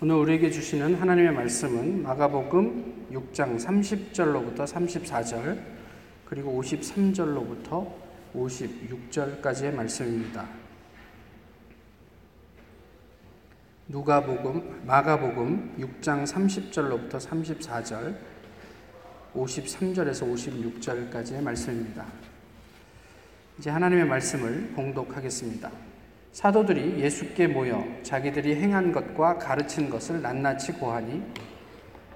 오늘 우리에게 주시는 하나님의 말씀은 마가복음 6장 30절로부터 34절 그리고 53절로부터 56절까지의 말씀입니다. 누가복음 마가복음 6장 30절로부터 34절 53절에서 56절까지의 말씀입니다. 이제 하나님의 말씀을 봉독하겠습니다. 사도들이 예수께 모여 자기들이 행한 것과 가르친 것을 낱낱이 고하니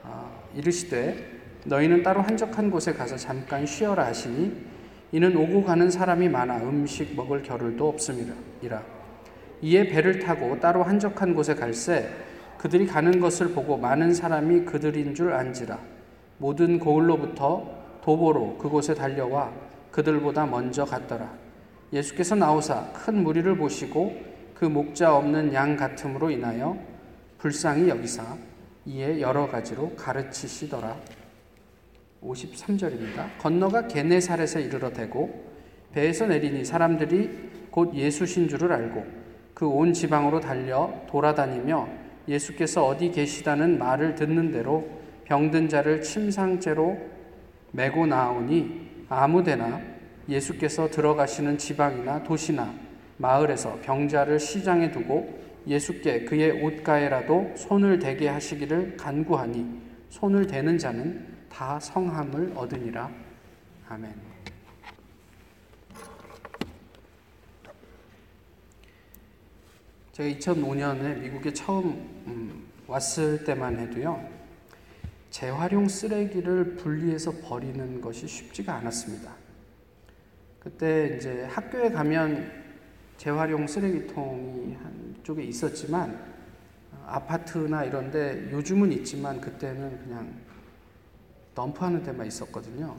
어, 이르시되 너희는 따로 한적한 곳에 가서 잠깐 쉬어라 하시니 이는 오고 가는 사람이 많아 음식 먹을 겨를도 없음이라 이에 배를 타고 따로 한적한 곳에 갈새 그들이 가는 것을 보고 많은 사람이 그들인 줄 안지라. 모든 고을로부터 도보로 그곳에 달려와 그들보다 먼저 갔더라 예수께서 나오사 큰 무리를 보시고 그 목자 없는 양 같음으로 인하여 불쌍히 여기사 이에 여러 가지로 가르치시더라. 53절입니다. 건너가 게네사렛에 이르러 대고 배에서 내리니 사람들이 곧 예수신 줄을 알고 그 온 지방으로 달려 돌아다니며 예수께서 어디 계시다는 말을 듣는 대로 병든 자를 침상째로 메고 나오니 아무데나 예수께서 들어가시는 지방이나 도시나 마을에서 병자를 시장에 두고 예수께 그의 옷가에라도 손을 대게 하시기를 간구하니 손을 대는 자는 다 성함을 얻으니라. 아멘. 제가 2005년에 미국에 처음 음, 왔을 때만 해도요, 재활용 쓰레기를 분리해서 버리는 것이 쉽지가 않았습니다. 그때 이제 학교에 가면 재활용 쓰레기통이 한쪽에 있었지만 어, 아파트나 이런데 요즘은 있지만 그때는 그냥 덤프하는 데만 있었거든요.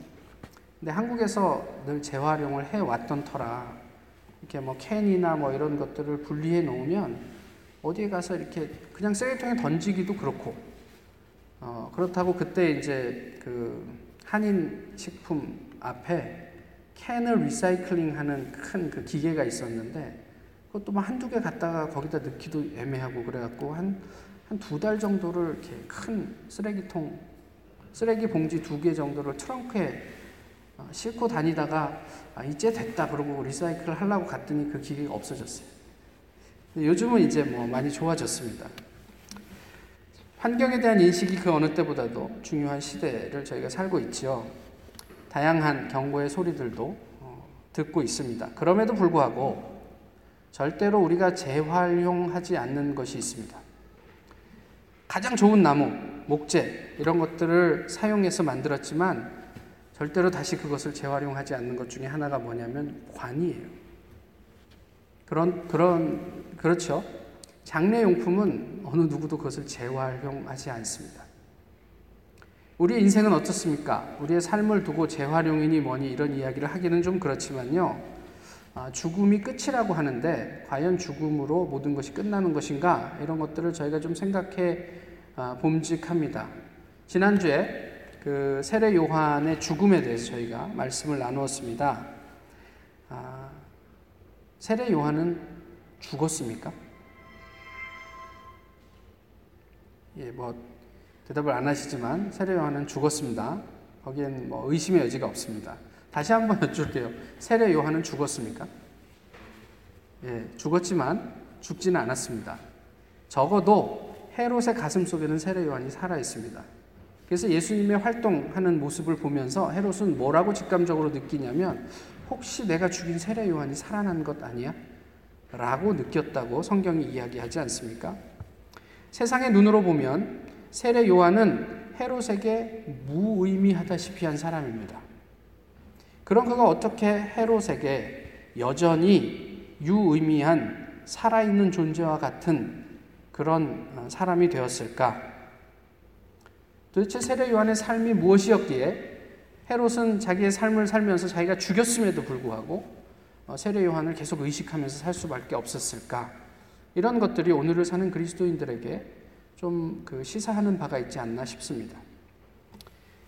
근데 한국에서 늘 재활용을 해 왔던 터라 이렇게 뭐 캔이나 뭐 이런 것들을 분리해 놓으면 어디에 가서 이렇게 그냥 쓰레기통에 던지기도 그렇고 어, 그렇다고 그때 이제 그 한인 식품 앞에 캔을 리사이클링 하는 큰 그 기계가 있었는데 그것도 뭐 한두 개 갖다가 거기다 넣기도 애매하고 그래갖고 한, 한 두 달 정도를 이렇게 큰 쓰레기통, 쓰레기 봉지 두 개 정도를 트렁크에 어, 싣고 다니다가 아, 이제 됐다 그러고 리사이클을 하려고 갔더니 그 기계가 없어졌어요. 요즘은 이제 뭐 많이 좋아졌습니다. 환경에 대한 인식이 그 어느 때보다도 중요한 시대를 저희가 살고 있죠. 다양한 경고의 소리들도 어, 듣고 있습니다. 그럼에도 불구하고 절대로 우리가 재활용하지 않는 것이 있습니다. 가장 좋은 나무, 목재 이런 것들을 사용해서 만들었지만 절대로 다시 그것을 재활용하지 않는 것 중에 하나가 뭐냐면 관이에요. 그런 그런 그렇죠. 장례 용품은 어느 누구도 그것을 재활용하지 않습니다. 우리 인생은 어떻습니까? 우리의 삶을 두고 재활용이니 뭐니 이런 이야기를 하기는 좀 그렇지만요. 아, 죽음이 끝이라고 하는데 과연 죽음으로 모든 것이 끝나는 것인가? 이런 것들을 저희가 좀 생각해 아, 봄직합니다. 지난주에 그 세례 요한의 죽음에 대해서 저희가 말씀을 나누었습니다. 아, 세례 요한은 죽었습니까? 예, 뭐 대답을 안 하시지만 세례 요한은 죽었습니다. 거기엔 뭐 의심의 여지가 없습니다. 다시 한번 여쭐게요. 세례 요한은 죽었습니까? 예, 죽었지만 죽지는 않았습니다. 적어도 헤롯의 가슴 속에는 세례 요한이 살아 있습니다. 그래서 예수님의 활동하는 모습을 보면서 헤롯은 뭐라고 직감적으로 느끼냐면 혹시 내가 죽인 세례 요한이 살아난 것 아니야? 라고 느꼈다고 성경이 이야기하지 않습니까? 세상의 눈으로 보면 세례 요한은 헤롯에게 무의미하다시피 한 사람입니다. 그런 그가 어떻게 헤롯에게 여전히 유의미한 살아있는 존재와 같은 그런 어, 사람이 되었을까? 도대체 세례 요한의 삶이 무엇이었기에 헤롯은 자기의 삶을 살면서 자기가 죽였음에도 불구하고 어, 세례 요한을 계속 의식하면서 살 수밖에 없었을까? 이런 것들이 오늘을 사는 그리스도인들에게 좀 그 시사하는 바가 있지 않나 싶습니다.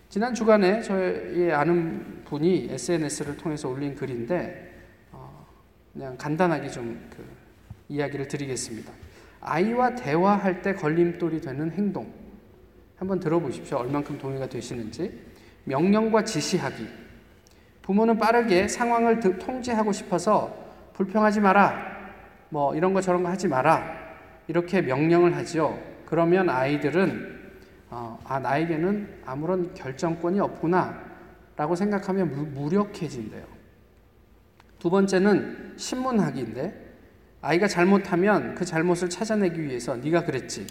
지난 주간에 저희 아는 분이 SNS를 통해서 올린 글인데 어, 그냥 간단하게 좀 그 이야기를 드리겠습니다. 아이와 대화할 때 걸림돌이 되는 행동. 한번 들어보십시오. 얼만큼 동의가 되시는지. 명령과 지시하기. 부모는 빠르게 상황을 통제하고 싶어서 불평하지 마라. 뭐 이런 거 저런 거 하지 마라. 이렇게 명령을 하죠. 그러면 아이들은 어, 아 나에게는 아무런 결정권이 없구나 라고 생각하면 무, 무력해진대요. 두 번째는 신문하기인데 아이가 잘못하면 그 잘못을 찾아내기 위해서 네가 그랬지.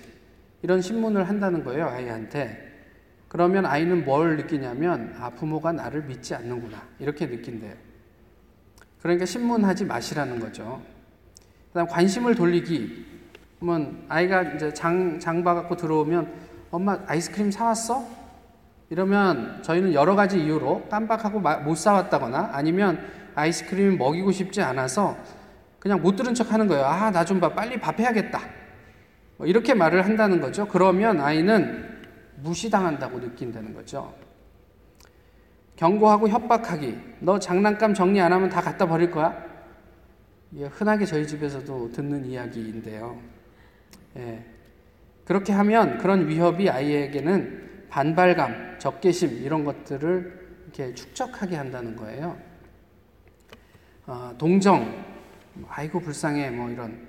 이런 신문을 한다는 거예요 아이한테. 그러면 아이는 뭘 느끼냐면 아 부모가 나를 믿지 않는구나. 이렇게 느낀대요. 그러니까 신문하지 마시라는 거죠. 그다음 관심을 돌리기 그러면 아이가 이제 장, 장 봐갖고 들어오면 엄마 아이스크림 사왔어? 이러면 저희는 여러 가지 이유로 깜빡하고 못 사왔다거나 아니면 아이스크림 먹이고 싶지 않아서 그냥 못 들은 척 하는 거예요. 아, 나 좀 봐. 빨리 밥 해야겠다. 뭐 이렇게 말을 한다는 거죠. 그러면 아이는 무시당한다고 느낀다는 거죠. 경고하고 협박하기. 너 장난감 정리 안 하면 다 갖다 버릴 거야? 이게 흔하게 저희 집에서도 듣는 이야기인데요. 예. 그렇게 하면 그런 위협이 아이에게는 반발감, 적개심 이런 것들을 이렇게 축적하게 한다는 거예요. 어, 동정, 아이고 불쌍해 뭐 이런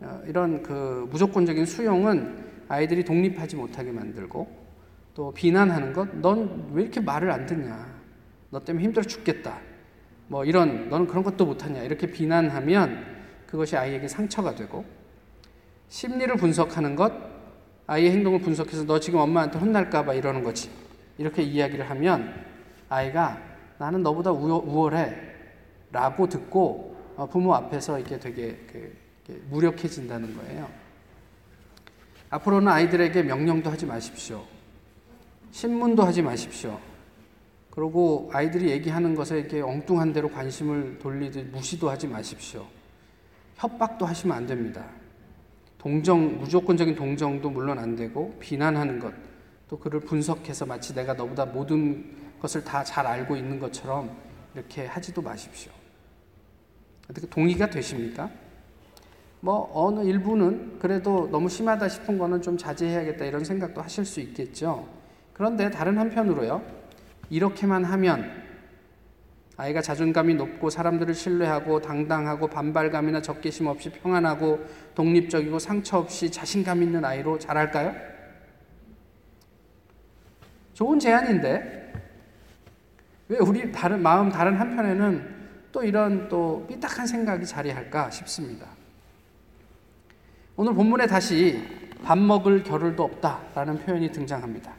어, 이런 그 무조건적인 수용은 아이들이 독립하지 못하게 만들고 또 비난하는 것, 넌 왜 이렇게 말을 안 듣냐? 너 때문에 힘들어 죽겠다. 뭐 이런 너는 그런 것도 못하냐 이렇게 비난하면 그것이 아이에게 상처가 되고 심리를 분석하는 것 아이의 행동을 분석해서 너 지금 엄마한테 혼날까봐 이러는 거지 이렇게 이야기를 하면 아이가 나는 너보다 우월해 라고 듣고 어, 부모 앞에서 이게 되게 무력해진다는 거예요. 앞으로는 아이들에게 명령도 하지 마십시오. 신문도 하지 마십시오. 그리고 아이들이 얘기하는 것에 이렇게 엉뚱한 대로 관심을 돌리듯 무시도 하지 마십시오. 협박도 하시면 안 됩니다. 동정, 무조건적인 동정도 물론 안 되고, 비난하는 것, 또 그를 분석해서 마치 내가 너보다 모든 것을 다 잘 알고 있는 것처럼 이렇게 하지도 마십시오. 어떻게 동의가 되십니까? 뭐, 어느 일부는 그래도 너무 심하다 싶은 거는 좀 자제해야겠다 이런 생각도 하실 수 있겠죠. 그런데 다른 한편으로요, 이렇게만 하면 아이가 자존감이 높고 사람들을 신뢰하고 당당하고 반발감이나 적개심 없이 평안하고 독립적이고 상처 없이 자신감 있는 아이로 자랄까요? 좋은 제안인데 왜 우리 다른 마음 다른 한편에는 또 이런 또 삐딱한 생각이 자리할까 싶습니다. 오늘 본문에 다시 밥 먹을 겨를도 없다라는 표현이 등장합니다.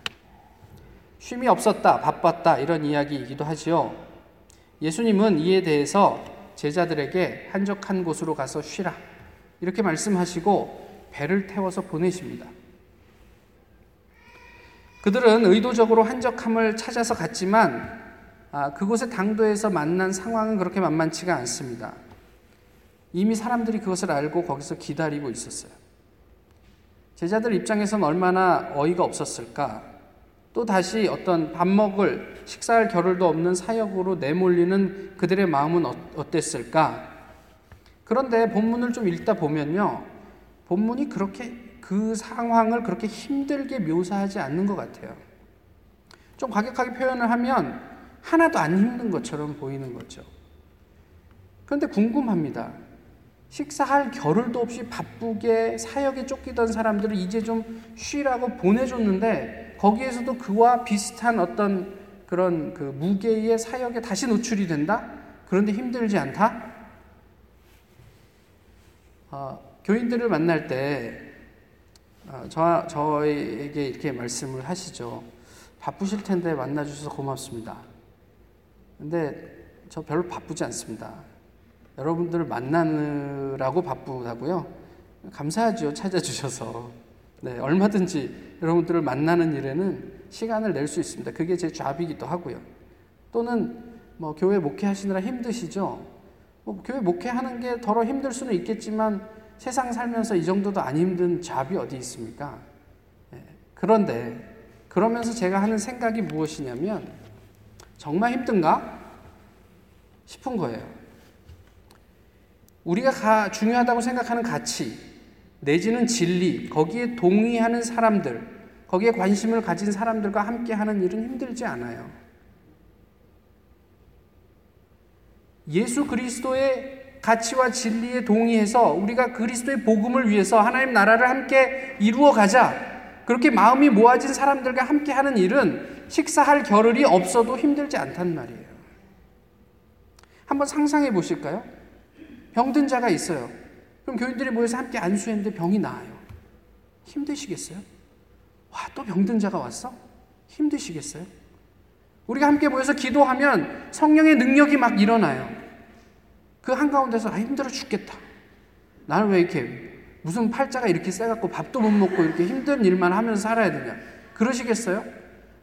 쉼이 없었다, 바빴다 이런 이야기이기도 하지요. 예수님은 이에 대해서 제자들에게 한적한 곳으로 가서 쉬라 이렇게 말씀하시고 배를 태워서 보내십니다. 그들은 의도적으로 한적함을 찾아서 갔지만 아, 그곳의 당도에서 만난 상황은 그렇게 만만치가 않습니다. 이미 사람들이 그것을 알고 거기서 기다리고 있었어요. 제자들 입장에선 얼마나 어이가 없었을까? 또 다시 어떤 밥 먹을 식사할 겨를도 없는 사역으로 내몰리는 그들의 마음은 어, 어땠을까? 그런데 본문을 좀 읽다 보면요. 본문이 그렇게 그 상황을 그렇게 힘들게 묘사하지 않는 것 같아요. 좀 과격하게 표현을 하면 하나도 안 힘든 것처럼 보이는 거죠. 그런데 궁금합니다. 식사할 겨를도 없이 바쁘게 사역에 쫓기던 사람들을 이제 좀 쉬라고 보내줬는데 거기에서도 그와 비슷한 어떤 그런 그 무게의 사역에 다시 노출이 된다? 그런데 힘들지 않다? 어, 교인들을 만날 때 어, 저, 저에게 이렇게 말씀을 하시죠. 바쁘실 텐데 만나주셔서 고맙습니다. 근데 저 별로 바쁘지 않습니다. 여러분들을 만나느라고 바쁘다고요? 감사하죠. 찾아주셔서. 네, 얼마든지 여러분들을 만나는 일에는 시간을 낼 수 있습니다. 그게 제 잡이기도 하고요. 또는 뭐 교회 목회하시느라 힘드시죠? 뭐 교회 목회하는 게 더러 힘들 수는 있겠지만 세상 살면서 이 정도도 안 힘든 잡이 어디 있습니까? 네, 그런데 그러면서 제가 하는 생각이 무엇이냐면 정말 힘든가 싶은 거예요. 우리가 가, 중요하다고 생각하는 가치, 내지는 진리, 거기에 동의하는 사람들, 거기에 관심을 가진 사람들과 함께 하는 일은 힘들지 않아요. 예수 그리스도의 가치와 진리에 동의해서 우리가 그리스도의 복음을 위해서 하나님 나라를 함께 이루어 가자. 그렇게 마음이 모아진 사람들과 함께 하는 일은 식사할 겨를이 없어도 힘들지 않단 말이에요. 한번 상상해 보실까요? 병든 자가 있어요. 그럼 교인들이 모여서 함께 안수했는데 병이 나아요. 힘드시겠어요? 와, 또 병든 자가 왔어? 힘드시겠어요? 우리가 함께 모여서 기도하면 성령의 능력이 막 일어나요. 그 한가운데서 아, 힘들어 죽겠다. 나는 왜 이렇게 무슨 팔자가 이렇게 세갖고 밥도 못 먹고 이렇게 힘든 일만 하면서 살아야 되냐. 그러시겠어요?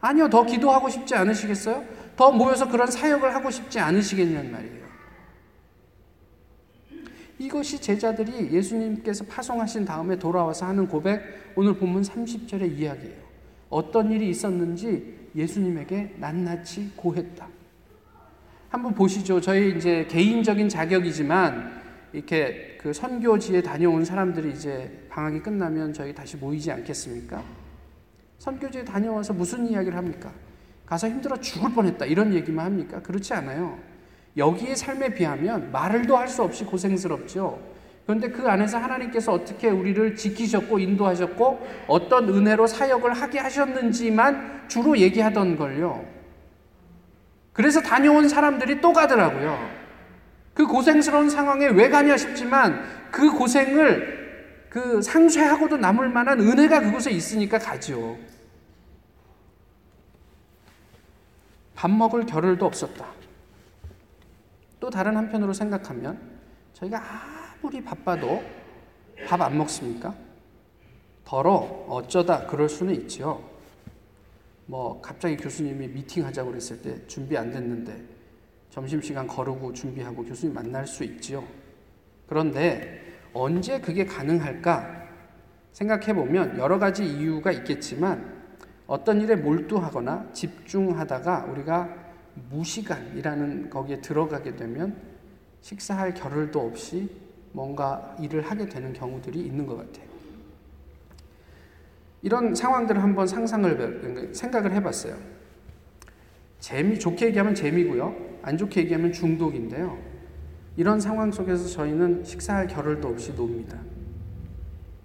아니요. 더 기도하고 싶지 않으시겠어요? 더 모여서 그런 사역을 하고 싶지 않으시겠냐는 말이에요. 이것이 제자들이 예수님께서 파송하신 다음에 돌아와서 하는 고백, 오늘 본문 30절의 이야기예요. 어떤 일이 있었는지 예수님에게 낱낱이 고했다. 한번 보시죠. 저희 이제 개인적인 자격이지만 이렇게 그 선교지에 다녀온 사람들이 이제 방학이 끝나면 저희 다시 모이지 않겠습니까? 선교지에 다녀와서 무슨 이야기를 합니까? 가서 힘들어 죽을 뻔했다. 이런 얘기만 합니까? 그렇지 않아요. 여기의 삶에 비하면 말을도 할 수 없이 고생스럽죠. 그런데 그 안에서 하나님께서 어떻게 우리를 지키셨고 인도하셨고 어떤 은혜로 사역을 하게 하셨는지만 주로 얘기하던 걸요. 그래서 다녀온 사람들이 또 가더라고요. 그 고생스러운 상황에 왜 가냐 싶지만 그 고생을 그 상쇄하고도 남을 만한 은혜가 그곳에 있으니까 가죠. 밥 먹을 겨를도 없었다. 또 다른 한편으로 생각하면 저희가 아무리 바빠도 밥 안 먹습니까? 더러 어쩌다 그럴 수는 있죠. 뭐 갑자기 교수님이 미팅 하자고 그랬을 때 준비 안 됐는데 점심시간 거르고 준비하고 교수님 만날 수 있지요. 그런데 언제 그게 가능할까 생각해 보면 여러 가지 이유가 있겠지만 어떤 일에 몰두하거나 집중하다가 우리가 무시간이라는 거기에 들어가게 되면 식사할 겨를도 없이 뭔가 일을 하게 되는 경우들이 있는 것 같아요. 이런 상황들을 한번 상상을 생각을 해봤어요. 재미 좋게 얘기하면 재미고요, 안 좋게 얘기하면 중독인데요. 이런 상황 속에서 저희는 식사할 겨를도 없이 놉니다.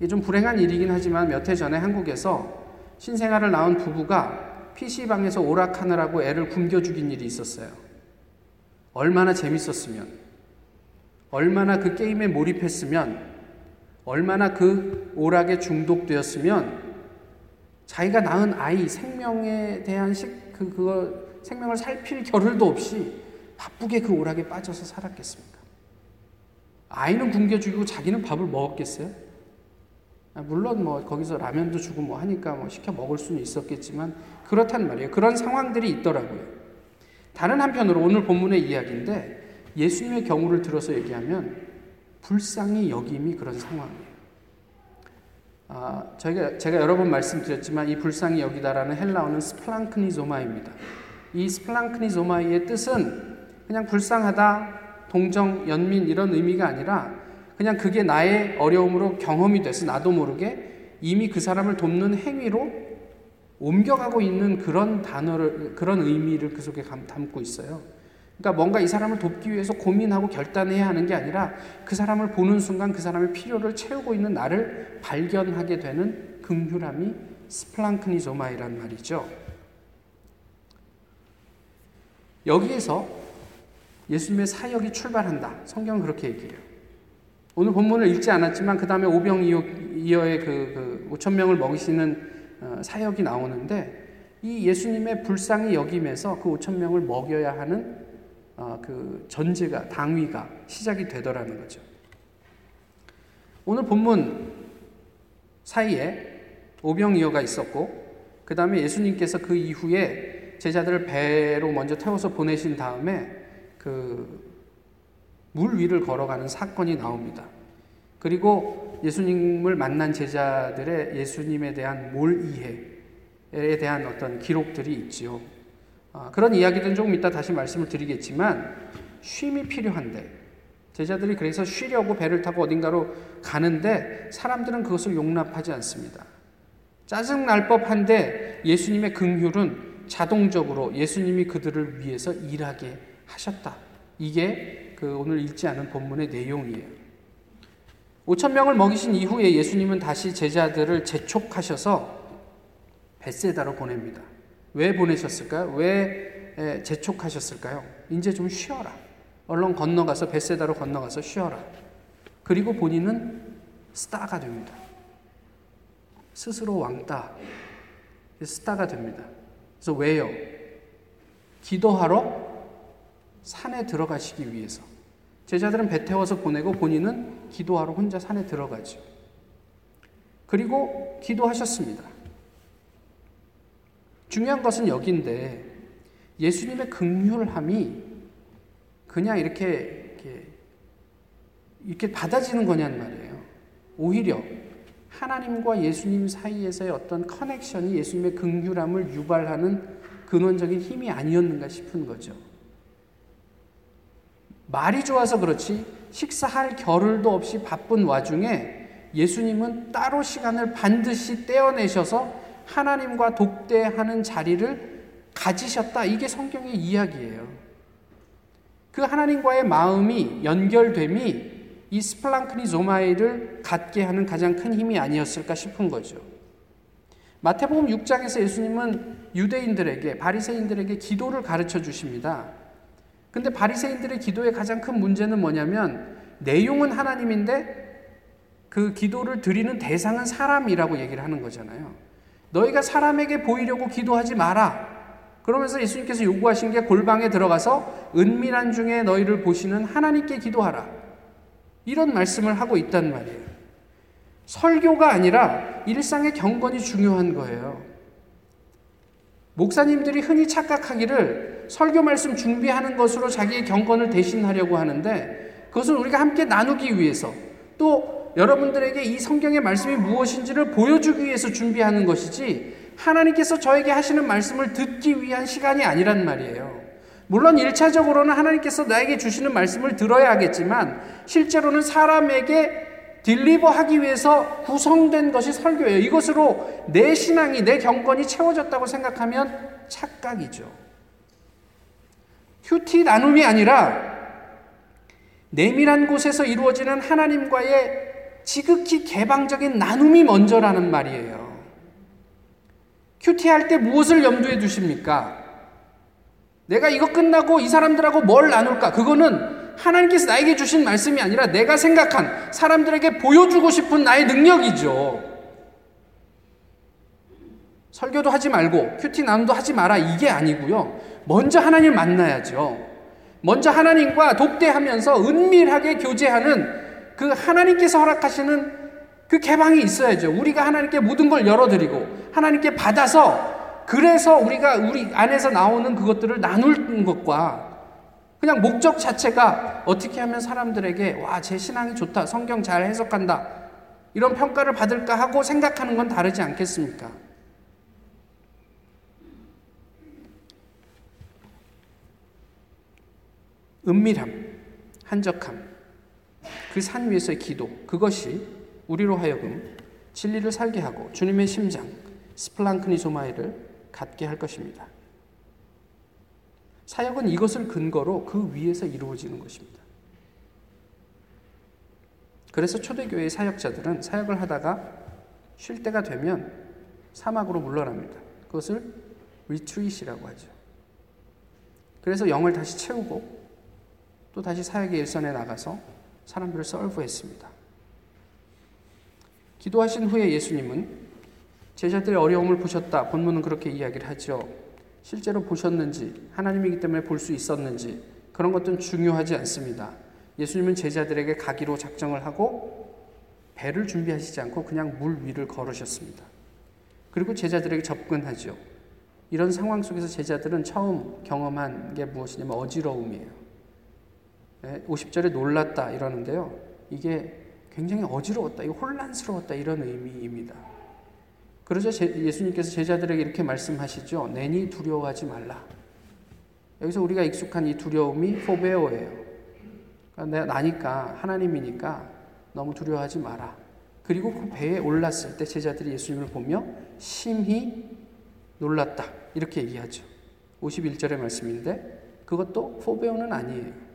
좀 불행한 일이긴 하지만 몇 해 전에 한국에서 신생아를 낳은 부부가 PC방에서 오락하느라고 애를 굶겨 죽인 일이 있었어요. 얼마나 재밌었으면, 얼마나 그 게임에 몰입했으면, 얼마나 그 오락에 중독되었으면, 자기가 낳은 아이 생명에 대한 식, 그, 그거, 생명을 살필 겨를도 없이 바쁘게 그 오락에 빠져서 살았겠습니까? 아이는 굶겨 죽이고 자기는 밥을 먹었겠어요? 아, 물론 뭐 거기서 라면도 주고 뭐 하니까 뭐 시켜 먹을 수는 있었겠지만 그렇단 말이에요. 그런 상황들이 있더라고요. 다른 한편으로 오늘 본문의 이야기인데 예수님의 경우를 들어서 얘기하면 불쌍히 여김이 그런 상황이에요. 아, 저희가 제가 여러 번 말씀드렸지만 이 불쌍히 여기다라는 헬라어는 스플랑크니조마입니다. 이 스플랑크니조마의 뜻은 그냥 불쌍하다, 동정, 연민 이런 의미가 아니라 그냥 그게 나의 어려움으로 경험이 돼서 나도 모르게 이미 그 사람을 돕는 행위로 옮겨가고 있는 그런 단어를, 그런 의미를 그 속에 담고 있어요. 그러니까 뭔가 이 사람을 돕기 위해서 고민하고 결단해야 하는 게 아니라 그 사람을 보는 순간 그 사람의 필요를 채우고 있는 나를 발견하게 되는 긍휼함이 스플랑크니조마이란 말이죠. 여기에서 예수님의 사역이 출발한다. 성경은 그렇게 얘기해요. 오늘 본문을 읽지 않았지만 그 다음에 오병이어의 그, 그 5천 명을 먹이시는 어, 사역이 나오는데 이 예수님의 불쌍히 여김에서 그 5천 명을 먹여야 하는 어, 그 전제가 당위가 시작이 되더라는 거죠. 오늘 본문 사이에 오병이어가 있었고 그 다음에 예수님께서 그 이후에 제자들을 배로 먼저 태워서 보내신 다음에 그 물 위를 걸어가는 사건이 나옵니다. 그리고 예수님을 만난 제자들의 예수님에 대한 몰 이해에 대한 어떤 기록들이 있지요. 아, 그런 이야기들은 조금 이따 다시 말씀을 드리겠지만 쉼이 필요한데 제자들이 그래서 쉬려고 배를 타고 어딘가로 가는데 사람들은 그것을 용납하지 않습니다. 짜증 날 법한데 예수님의 긍휼은 자동적으로 예수님이 그들을 위해서 일하게 하셨다. 이게 그 오늘 읽지 않은 본문의 내용이에요. 5천 명을 먹이신 이후에 예수님은 다시 제자들을 재촉하셔서 벳세다로 보냅니다. 왜 보내셨을까요? 왜 재촉하셨을까요? 이제 좀 쉬어라. 얼른 건너가서 벳세다로 건너가서 쉬어라. 그리고 본인은 스타가 됩니다. 스스로 왕따, 스타가 됩니다. 그래서 왜요? 기도하러 산에 들어가시기 위해서. 제자들은 배 태워서 보내고 본인은 기도하러 혼자 산에 들어가죠. 그리고 기도하셨습니다. 중요한 것은 여기인데 예수님의 극률함이 그냥 이렇게, 이렇게 이렇게 받아지는 거냔 말이에요. 오히려 하나님과 예수님 사이에서의 어떤 커넥션이 예수님의 극률함을 유발하는 근원적인 힘이 아니었는가 싶은 거죠. 말이 좋아서 그렇지 식사할 겨를도 없이 바쁜 와중에 예수님은 따로 시간을 반드시 떼어내셔서 하나님과 독대하는 자리를 가지셨다. 이게 성경의 이야기예요. 그 하나님과의 마음이 연결됨이 이 스플랑크니조마이를 갖게 하는 가장 큰 힘이 아니었을까 싶은 거죠. 마태복음 6장에서 예수님은 유대인들에게 바리새인들에게 기도를 가르쳐 주십니다. 근데 바리새인들의 기도의 가장 큰 문제는 뭐냐면 내용은 하나님인데 그 기도를 드리는 대상은 사람이라고 얘기를 하는 거잖아요. 너희가 사람에게 보이려고 기도하지 마라. 그러면서 예수님께서 요구하신 게 골방에 들어가서 은밀한 중에 너희를 보시는 하나님께 기도하라. 이런 말씀을 하고 있단 말이에요. 설교가 아니라 일상의 경건이 중요한 거예요. 목사님들이 흔히 착각하기를 설교 말씀 준비하는 것으로 자기의 경건을 대신하려고 하는데 그것은 우리가 함께 나누기 위해서 또 여러분들에게 이 성경의 말씀이 무엇인지를 보여주기 위해서 준비하는 것이지 하나님께서 저에게 하시는 말씀을 듣기 위한 시간이 아니란 말이에요. 물론 1차적으로는 하나님께서 나에게 주시는 말씀을 들어야 하겠지만 실제로는 사람에게 딜리버 하기 위해서 구성된 것이 설교예요. 이것으로 내 신앙이, 내 경건이 채워졌다고 생각하면 착각이죠. 큐티 나눔이 아니라 내밀한 곳에서 이루어지는 하나님과의 지극히 개방적인 나눔이 먼저라는 말이에요. 큐티할 때 무엇을 염두에 두십니까? 내가 이거 끝나고 이 사람들하고 뭘 나눌까? 그거는 하나님께서 나에게 주신 말씀이 아니라 내가 생각한 사람들에게 보여주고 싶은 나의 능력이죠. 설교도 하지 말고 큐티 나눔도 하지 마라 이게 아니고요. 먼저 하나님 만나야죠. 먼저 하나님과 독대하면서 은밀하게 교제하는 그 하나님께서 허락하시는 그 개방이 있어야죠. 우리가 하나님께 모든 걸 열어드리고 하나님께 받아서 그래서 우리가 우리 안에서 나오는 그것들을 나눌 것과 그냥 목적 자체가 어떻게 하면 사람들에게 와, 제 신앙이 좋다. 성경 잘 해석한다. 이런 평가를 받을까 하고 생각하는 건 다르지 않겠습니까? 은밀함, 한적함, 그 산 위에서의 기도, 그것이 우리로 하여금 진리를 살게 하고 주님의 심장, 스플랑크니소마이를 갖게 할 것입니다. 사역은 이것을 근거로 그 위에서 이루어지는 것입니다. 그래서 초대교회 사역자들은 사역을 하다가 쉴 때가 되면 사막으로 물러납니다. 그것을 리트릿이라고 하죠. 그래서 영을 다시 채우고 또 다시 사역의 일선에 나가서 사람들을 서브했습니다. 기도하신 후에 예수님은 제자들의 어려움을 보셨다. 본문은 그렇게 이야기를 하죠. 실제로 보셨는지, 하나님이기 때문에 볼 수 있었는지, 그런 것들은 중요하지 않습니다. 예수님은 제자들에게 가기로 작정을 하고 배를 준비하시지 않고 그냥 물 위를 걸으셨습니다. 그리고 제자들에게 접근하죠. 이런 상황 속에서 제자들은 처음 경험한 게 무엇이냐면 어지러움이에요. 50절에 놀랐다 이러는데요. 이게 굉장히 어지러웠다, 혼란스러웠다 이런 의미입니다. 그러자 예수님께서 제자들에게 이렇게 말씀하시죠. 내니 두려워하지 말라. 여기서 우리가 익숙한 이 두려움이 포베오예요. 내가 나니까 하나님이니까 너무 두려워하지 마라. 그리고 그 배에 올랐을 때 제자들이 예수님을 보며 심히 놀랐다. 이렇게 얘기하죠. 51절의 말씀인데 그것도 포베오는 아니에요.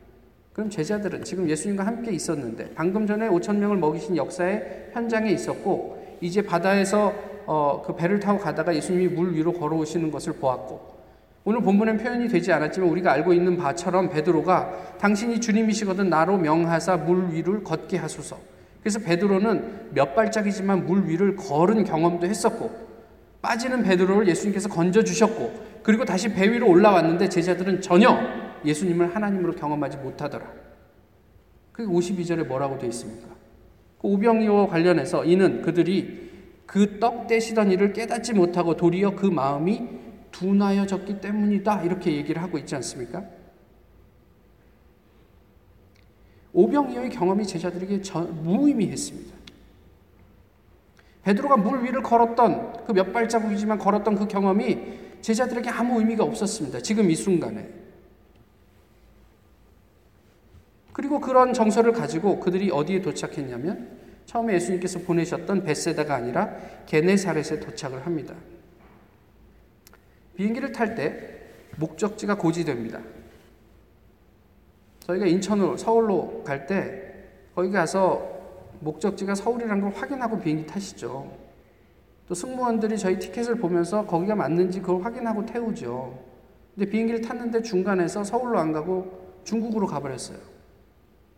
그럼 제자들은 지금 예수님과 함께 있었는데 방금 전에 5천 명을 먹이신 역사의 현장에 있었고 이제 바다에서 어, 그 배를 타고 가다가 예수님이 물 위로 걸어오시는 것을 보았고 오늘 본문엔 표현이 되지 않았지만 우리가 알고 있는 바처럼 베드로가 당신이 주님이시거든 나로 명하사 물 위를 걷게 하소서. 그래서 베드로는 몇 발짝이지만 물 위를 걸은 경험도 했었고 빠지는 베드로를 예수님께서 건져 주셨고 그리고 다시 배 위로 올라왔는데 제자들은 전혀 예수님을 하나님으로 경험하지 못하더라. 그 52절에 뭐라고 되어 있습니까? 그 오병이와 관련해서 이는 그들이 그 떡 떼시던 일을 깨닫지 못하고 도리어 그 마음이 둔하여졌기 때문이다. 이렇게 얘기를 하고 있지 않습니까? 오병이어의 경험이 제자들에게 무의미했습니다. 베드로가 물 위를 걸었던 그 몇 발자국이지만 걸었던 그 경험이 제자들에게 아무 의미가 없었습니다. 지금 이 순간에. 그리고 그런 정서를 가지고 그들이 어디에 도착했냐면 처음에 예수님께서 보내셨던 베세다가 아니라 게네사렛에 도착을 합니다. 비행기를 탈 때 목적지가 고지됩니다. 저희가 인천으로 서울로 갈 때 거기 가서 목적지가 서울이라는 걸 확인하고 비행기 타시죠. 또 승무원들이 저희 티켓을 보면서 거기가 맞는지 그걸 확인하고 태우죠. 근데 비행기를 탔는데 중간에서 서울로 안 가고 중국으로 가버렸어요.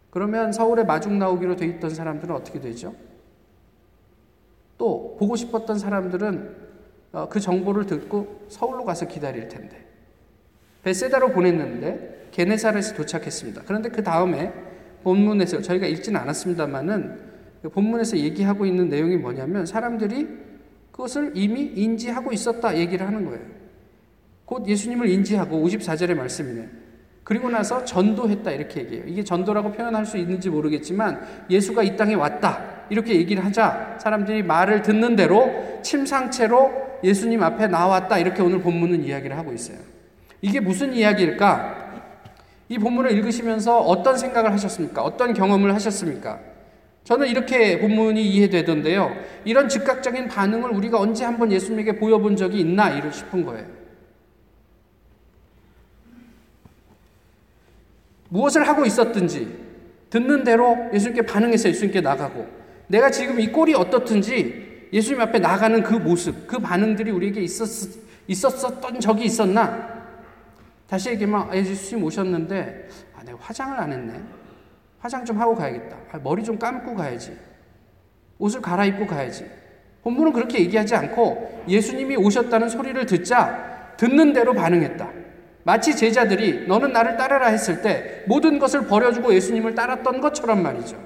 그러면 서울에 마중 나오기로 돼 있던 사람들은 어떻게 되죠? 또 보고 싶었던 사람들은 어, 그 정보를 듣고 서울로 가서 기다릴 텐데. 베세다로 보냈는데 게네사렛에 도착했습니다. 그런데 그 다음에 본문에서 저희가 읽지는 않았습니다만은 그 본문에서 얘기하고 있는 내용이 뭐냐면 사람들이 그것을 이미 인지하고 있었다 얘기를 하는 거예요. 곧 예수님을 인지하고 54절의 말씀이네. 그리고 나서 전도했다 이렇게 얘기해요. 이게 전도라고 표현할 수 있는지 모르겠지만 예수가 이 땅에 왔다 이렇게 얘기를 하자 사람들이 말을 듣는 대로 침상체로 예수님 앞에 나왔다. 이렇게 오늘 본문은 이야기를 하고 있어요. 이게 무슨 이야기일까? 이 본문을 읽으시면서 어떤 생각을 하셨습니까? 어떤 경험을 하셨습니까? 저는 이렇게 본문이 이해되던데요. 이런 즉각적인 반응을 우리가 언제 한번 예수님에게 보여본 적이 있나? 이러 싶은 거예요. 무엇을 하고 있었든지 듣는 대로 예수님께 반응해서 예수님께 나가고 내가 지금 이 꼴이 어떻든지 예수님 앞에 나가는 그 모습, 그 반응들이 우리에게 있었, 있었었던 적이 있었나? 다시 얘기하면, 아, 예수님 오셨는데, 아, 내가 화장을 안 했네. 화장 좀 하고 가야겠다. 아, 머리 좀 감고 가야지. 옷을 갈아입고 가야지. 본문은 그렇게 얘기하지 않고 예수님이 오셨다는 소리를 듣자 듣는 대로 반응했다. 마치 제자들이 너는 나를 따르라 했을 때 모든 것을 버려주고 예수님을 따랐던 것처럼 말이죠.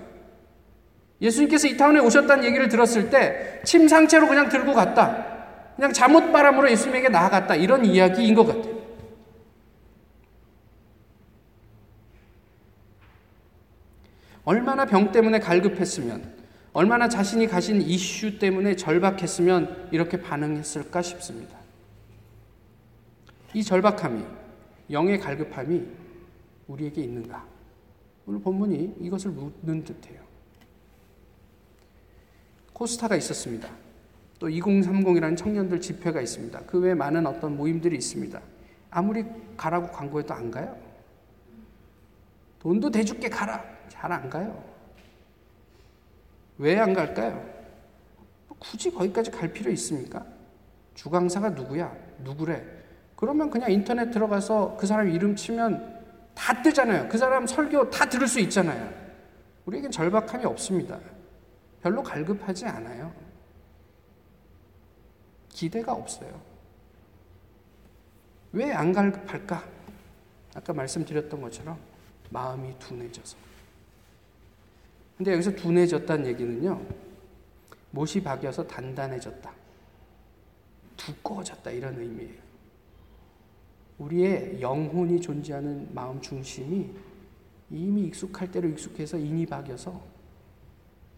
예수님께서 이 타운에 오셨다는 얘기를 들었을 때 침상체로 그냥 들고 갔다. 그냥 잠옷바람으로 예수님에게 나아갔다. 이런 이야기인 것 같아요. 얼마나 병 때문에 갈급했으면, 얼마나 자신이 가신 이슈 때문에 절박했으면 이렇게 반응했을까 싶습니다. 이 절박함이, 영의 갈급함이 우리에게 있는가? 오늘 본문이 이것을 묻는 듯해요. 코스타가 있었습니다. 또 2030이라는 청년들 집회가 있습니다. 그 외에 많은 어떤 모임들이 있습니다. 아무리 가라고 광고해도 안 가요. 돈도 대줄게 가라. 잘 안 가요. 왜 안 갈까요? 굳이 거기까지 갈 필요 있습니까? 주강사가 누구야? 누구래? 그러면 그냥 인터넷 들어가서 그 사람 이름 치면 다 뜨잖아요. 그 사람 설교 다 들을 수 있잖아요. 우리에겐 절박함이 없습니다. 별로 갈급하지 않아요. 기대가 없어요. 왜 안 갈급할까? 아까 말씀드렸던 것처럼 마음이 둔해져서. 근데 여기서 둔해졌다는 얘기는요, 못이 박여서 단단해졌다. 두꺼워졌다. 이런 의미예요. 우리의 영혼이 존재하는 마음 중심이 이미 익숙할 대로 익숙해서 인이 박여서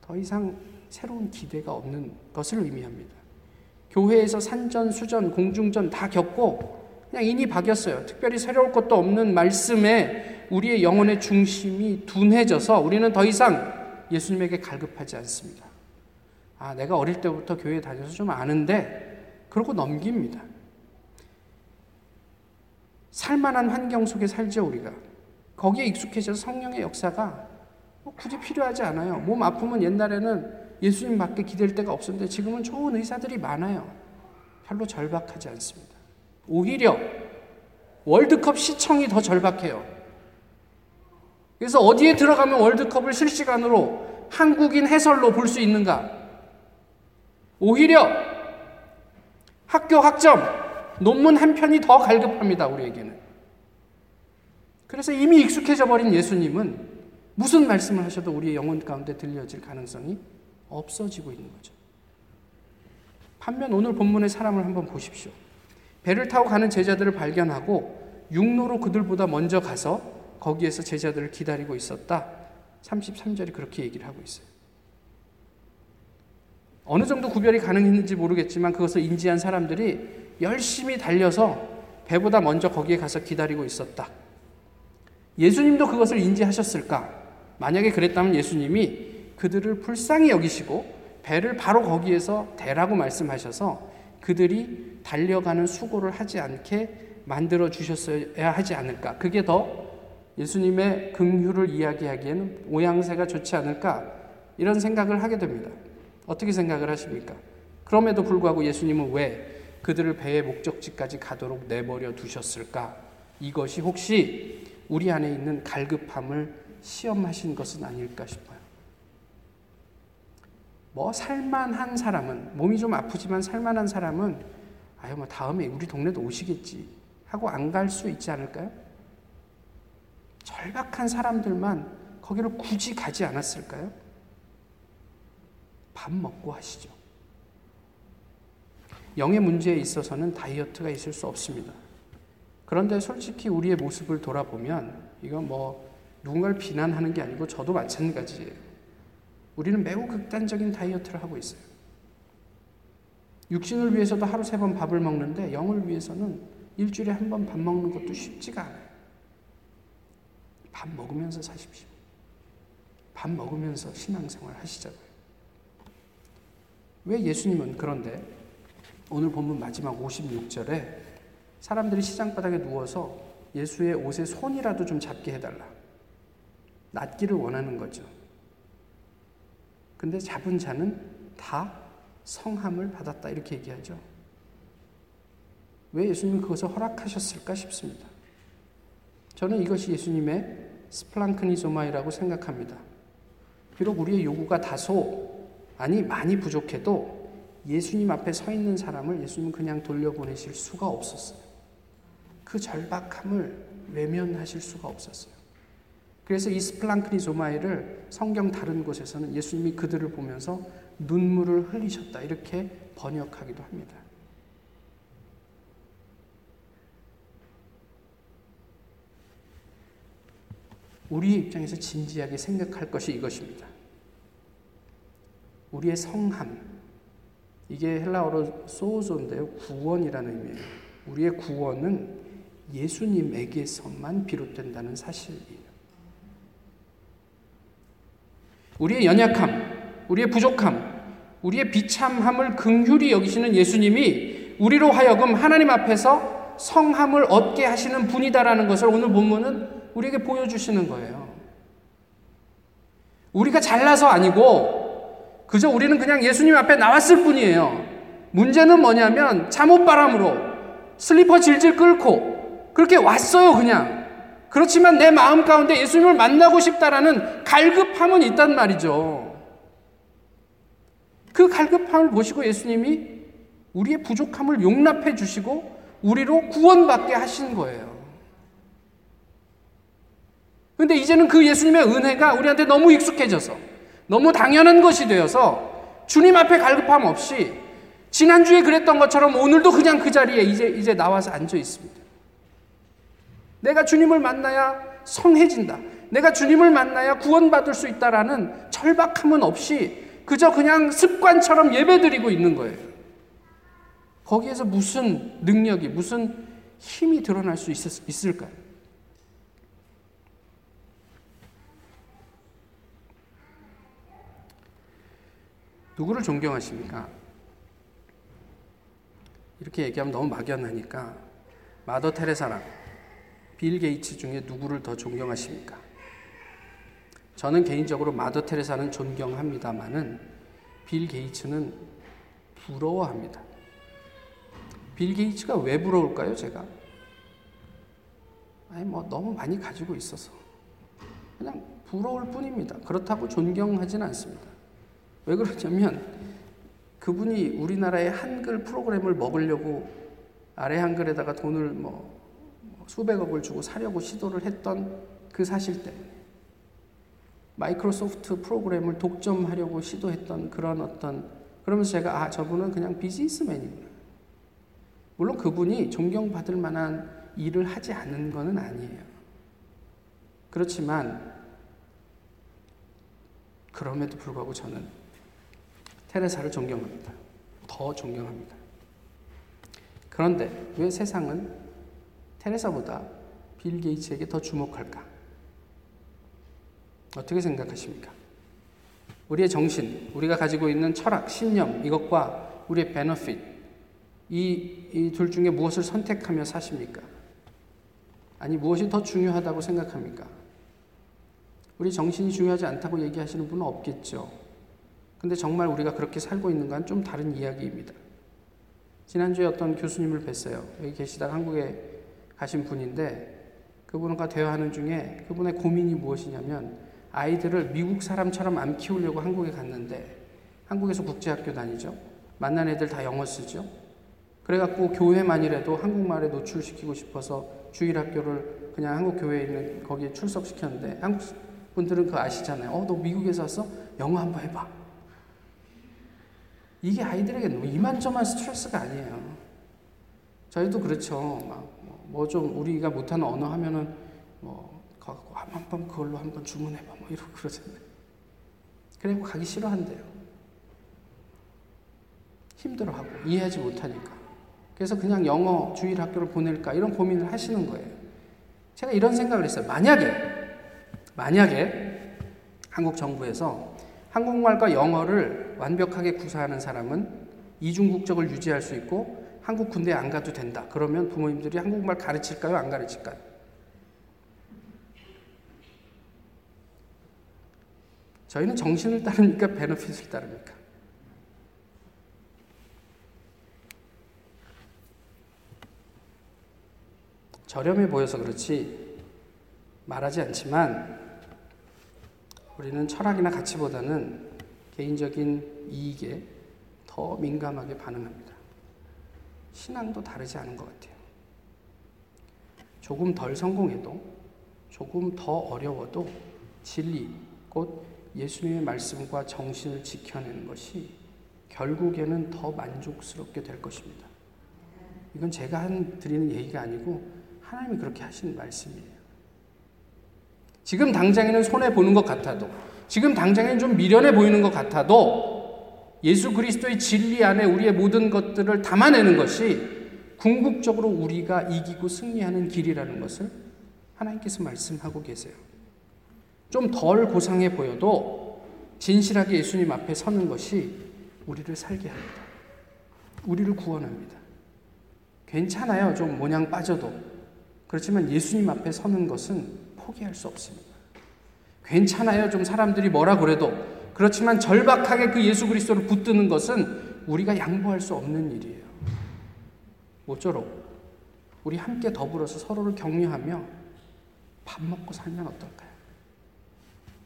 더 이상 새로운 기대가 없는 것을 의미합니다. 교회에서 산전, 수전, 공중전 다 겪고 그냥 인이 박였어요. 특별히 새로울 것도 없는 말씀에 우리의 영혼의 중심이 둔해져서 우리는 더 이상 예수님에게 갈급하지 않습니다. 아, 내가 어릴 때부터 교회 다녀서 좀 아는데, 그러고 넘깁니다. 살만한 환경 속에 살죠, 우리가. 거기에 익숙해져서 성령의 역사가 뭐 굳이 필요하지 않아요. 몸 아프면 옛날에는 예수님 밖에 기댈 데가 없었는데 지금은 좋은 의사들이 많아요. 별로 절박하지 않습니다. 오히려 월드컵 시청이 더 절박해요. 그래서 어디에 들어가면 월드컵을 실시간으로 한국인 해설로 볼 수 있는가? 오히려 학교 학점, 논문 한 편이 더 갈급합니다, 우리에게는. 그래서 이미 익숙해져 버린 예수님은 무슨 말씀을 하셔도 우리의 영혼 가운데 들려질 가능성이 없어지고 있는 거죠. 반면 오늘 본문의 사람을 한번 보십시오. 배를 타고 가는 제자들을 발견하고 육로로 그들보다 먼저 가서 거기에서 제자들을 기다리고 있었다. 33절이 그렇게 얘기를 하고 있어요. 어느 정도 구별이 가능했는지 모르겠지만 그것을 인지한 사람들이 열심히 달려서 배보다 먼저 거기에 가서 기다리고 있었다. 예수님도 그것을 인지하셨을까? 만약에 그랬다면 예수님이 그들을 불쌍히 여기시고 배를 바로 거기에서 대라고 말씀하셔서 그들이 달려가는 수고를 하지 않게 만들어 주셨어야 하지 않을까. 그게 더 예수님의 긍휼을 이야기하기에는 모양새가 좋지 않을까. 이런 생각을 하게 됩니다. 어떻게 생각을 하십니까? 그럼에도 불구하고 예수님은 왜 그들을 배의 목적지까지 가도록 내버려 두셨을까? 이것이 혹시 우리 안에 있는 갈급함을 시험하신 것은 아닐까 싶어요. 뭐 살만한 사람은 몸이 좀 아프지만 살만한 사람은 아유 뭐 다음에 우리 동네도 오시겠지 하고 안 갈 수 있지 않을까요? 절박한 사람들만 거기를 굳이 가지 않았을까요? 밥 먹고 하시죠. 영의 문제에 있어서는 다이어트가 있을 수 없습니다. 그런데 솔직히 우리의 모습을 돌아보면 이건 뭐 누군가를 비난하는 게 아니고 저도 마찬가지예요. 우리는 매우 극단적인 다이어트를 하고 있어요. 육신을 위해서도 하루 세 번 밥을 먹는데 영을 위해서는 일주일에 한 번 밥 먹는 것도 쉽지가 않아요. 밥 먹으면서 사십시오. 밥 먹으면서 신앙생활 하시자고요. 왜 예수님은 그런데 오늘 본문 마지막 56절에 사람들이 시장바닥에 누워서 예수의 옷에 손이라도 좀 잡게 해달라. 낫기를 원하는 거죠. 근데 잡은 자는 다 성함을 받았다. 이렇게 얘기하죠. 왜 예수님은 그것을 허락하셨을까 싶습니다. 저는 이것이 예수님의 스플랑크니소마이라고 생각합니다. 비록 우리의 요구가 다소, 아니, 많이 부족해도 예수님 앞에 서 있는 사람을 예수님은 그냥 돌려보내실 수가 없었어요. 그 절박함을 외면하실 수가 없었어요. 그래서 이 스플랑크니 조마이를 성경 다른 곳에서는 예수님이 그들을 보면서 눈물을 흘리셨다 이렇게 번역하기도 합니다. 우리의 입장에서 진지하게 생각할 것이 이것입니다. 우리의 성함, 이게 헬라어로 소조인데요. 구원이라는 의미예요. 우리의 구원은 예수님에게서만 비롯된다는 사실이에요. 우리의 연약함, 우리의 부족함, 우리의 비참함을 긍휼히 여기시는 예수님이 우리로 하여금 하나님 앞에서 성함을 얻게 하시는 분이다라는 것을 오늘 본문은 우리에게 보여주시는 거예요. 우리가 잘나서 아니고 그저 우리는 그냥 예수님 앞에 나왔을 뿐이에요. 문제는 뭐냐면 잠옷바람으로 슬리퍼 질질 끌고 그렇게 왔어요, 그냥. 그렇지만 내 마음 가운데 예수님을 만나고 싶다라는 갈급함은 있단 말이죠. 그 갈급함을 보시고 예수님이 우리의 부족함을 용납해 주시고 우리로 구원받게 하신 거예요. 근데 이제는 그 예수님의 은혜가 우리한테 너무 익숙해져서 너무 당연한 것이 되어서 주님 앞에 갈급함 없이 지난주에 그랬던 것처럼 오늘도 그냥 그 자리에 이제 이제 나와서 앉아 있습니다. 내가 주님을 만나야 성해진다. 내가 주님을 만나야 구원받을 수 있다라는 절박함은 없이 그저 그냥 습관처럼 예배드리고 있는 거예요. 거기에서 무슨 능력이, 무슨 힘이 드러날 수 있을까요? 누구를 존경하십니까? 이렇게 얘기하면 너무 막연하니까 마더 테레사랑 빌 게이츠 중에 누구를 더 존경하십니까? 저는 개인적으로 마더 테레사는 존경합니다만은 빌 게이츠는 부러워합니다. 빌 게이츠가 왜 부러울까요, 제가? 아니, 뭐, 너무 많이 가지고 있어서. 그냥 부러울 뿐입니다. 그렇다고 존경하진 않습니다. 왜 그러냐면, 그분이 우리나라의 한글 프로그램을 먹으려고 아래 한글에다가 돈을 뭐, 뭐 수백억을 주고 사려고 시도를 했던 그 사실 때문에 마이크로소프트 프로그램을 독점하려고 시도했던 그런 어떤 그러면서 제가 아 저분은 그냥 비즈니스맨이구나. 물론 그분이 존경받을 만한 일을 하지 않은 것은 아니에요. 그렇지만 그럼에도 불구하고 저는 테레사를 존경합니다. 더 존경합니다. 그런데 왜 세상은 테레사보다 빌 게이츠에게 더 주목할까? 어떻게 생각하십니까? 우리의 정신, 우리가 가지고 있는 철학, 신념, 이것과 우리의 베너핏, 이 둘 중에 무엇을 선택하며 사십니까? 아니, 무엇이 더 중요하다고 생각합니까? 우리 정신이 중요하지 않다고 얘기하시는 분은 없겠죠. 근데 정말 우리가 그렇게 살고 있는 건좀 다른 이야기입니다. 지난주에 어떤 교수님을 뵀어요. 여기 계시다가 한국에 가신 분인데 그분과 대화하는 중에 그분의 고민이 무엇이냐면 아이들을 미국 사람처럼 안 키우려고 한국에 갔는데 한국에서 국제학교 다니죠. 만난 애들 다 영어 쓰죠. 그래갖고 교회만이라도 한국말에 노출시키고 싶어서 주일 학교를 그냥 한국 교회에 있는 거기에 출석시켰는데 한국 분들은 그거 아시잖아요. 어, 너 미국에서 왔어? 영어 한번 해봐. 이게 아이들에게 이만저만 스트레스가 아니에요. 저희도 그렇죠. 뭐좀 뭐 우리가 못하는 언어 하면은 뭐 한번 그걸로 한번 주문해봐 뭐 이러고 그러잖아요. 그리고 가기 싫어한대요. 힘들어하고 이해하지 못하니까. 그래서 그냥 영어 주일 학교를 보낼까 이런 고민을 하시는 거예요. 제가 이런 생각을 했어요. 만약에 만약에 한국 정부에서 한국말과 영어를 완벽하게 구사하는 사람은 이중 국적을 유지할 수 있고 한국 군대에 안 가도 된다. 그러면 부모님들이 한국말 가르칠까요? 안 가르칠까요? 저희는 정신을 따릅니까? 베너핏을 따릅니까? 저렴해 보여서 그렇지 말하지 않지만 우리는 철학이나 가치보다는 개인적인 이익에 더 민감하게 반응합니다. 신앙도 다르지 않은 것 같아요. 조금 덜 성공해도, 조금 더 어려워도 진리, 곧 예수님의 말씀과 정신을 지켜내는 것이 결국에는 더 만족스럽게 될 것입니다. 이건 제가 한, 드리는 얘기가 아니고 하나님이 그렇게 하신 말씀이에요. 지금 당장에는 손해 보는 것 같아도, 지금 당장에는 좀 미련해 보이는 것 같아도, 예수 그리스도의 진리 안에 우리의 모든 것들을 담아내는 것이 궁극적으로 우리가 이기고 승리하는 길이라는 것을 하나님께서 말씀하고 계세요. 좀 덜 고상해 보여도 진실하게 예수님 앞에 서는 것이 우리를 살게 합니다. 우리를 구원합니다. 괜찮아요. 좀 모양 빠져도. 그렇지만 예수님 앞에 서는 것은 포기할 수 없습니다. 괜찮아요. 좀 사람들이 뭐라 그래도. 그렇지만 절박하게 그 예수 그리스도를 붙드는 것은 우리가 양보할 수 없는 일이에요. 모쪼록 우리 함께 더불어서 서로를 격려하며 밥 먹고 살면 어떨까요?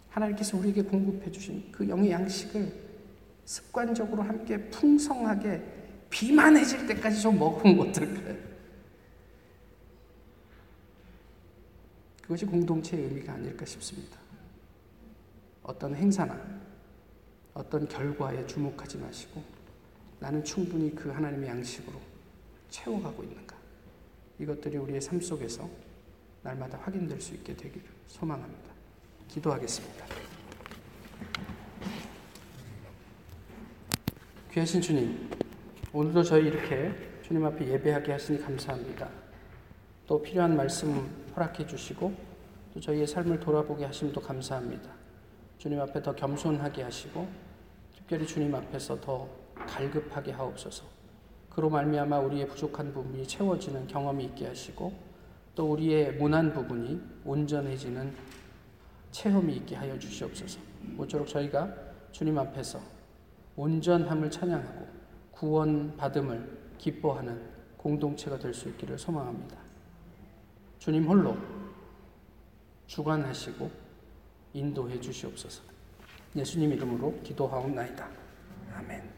하나님께서 우리에게 공급해 주신 그 영의 양식을 습관적으로 함께 풍성하게 비만해질 때까지 좀 먹으면 어떨까요? 그것이 공동체의 의미가 아닐까 싶습니다. 어떤 행사나 어떤 결과에 주목하지 마시고 나는 충분히 그 하나님의 양식으로 채워가고 있는가. 이것들이 우리의 삶 속에서 날마다 확인될 수 있게 되기를 소망합니다. 기도하겠습니다. 귀하신 주님, 오늘도 저희 이렇게 주님 앞에 예배하게 하시니 감사합니다. 또 필요한 말씀 허락해 주시고 또 저희의 삶을 돌아보게 하심도 감사합니다. 주님 앞에 더 겸손하게 하시고 특별히 주님 앞에서 더 갈급하게 하옵소서. 그로 말미암아 우리의 부족한 부분이 채워지는 경험이 있게 하시고 또 우리의 모난 부분이 온전해지는 체험이 있게 하여 주시옵소서. 모쪼록 저희가 주님 앞에서 온전함을 찬양하고 구원 받음을 기뻐하는 공동체가 될 수 있기를 소망합니다. 주님 홀로 주관하시고 인도해 주시옵소서. 예수님 이름으로 기도하옵나이다. 아멘.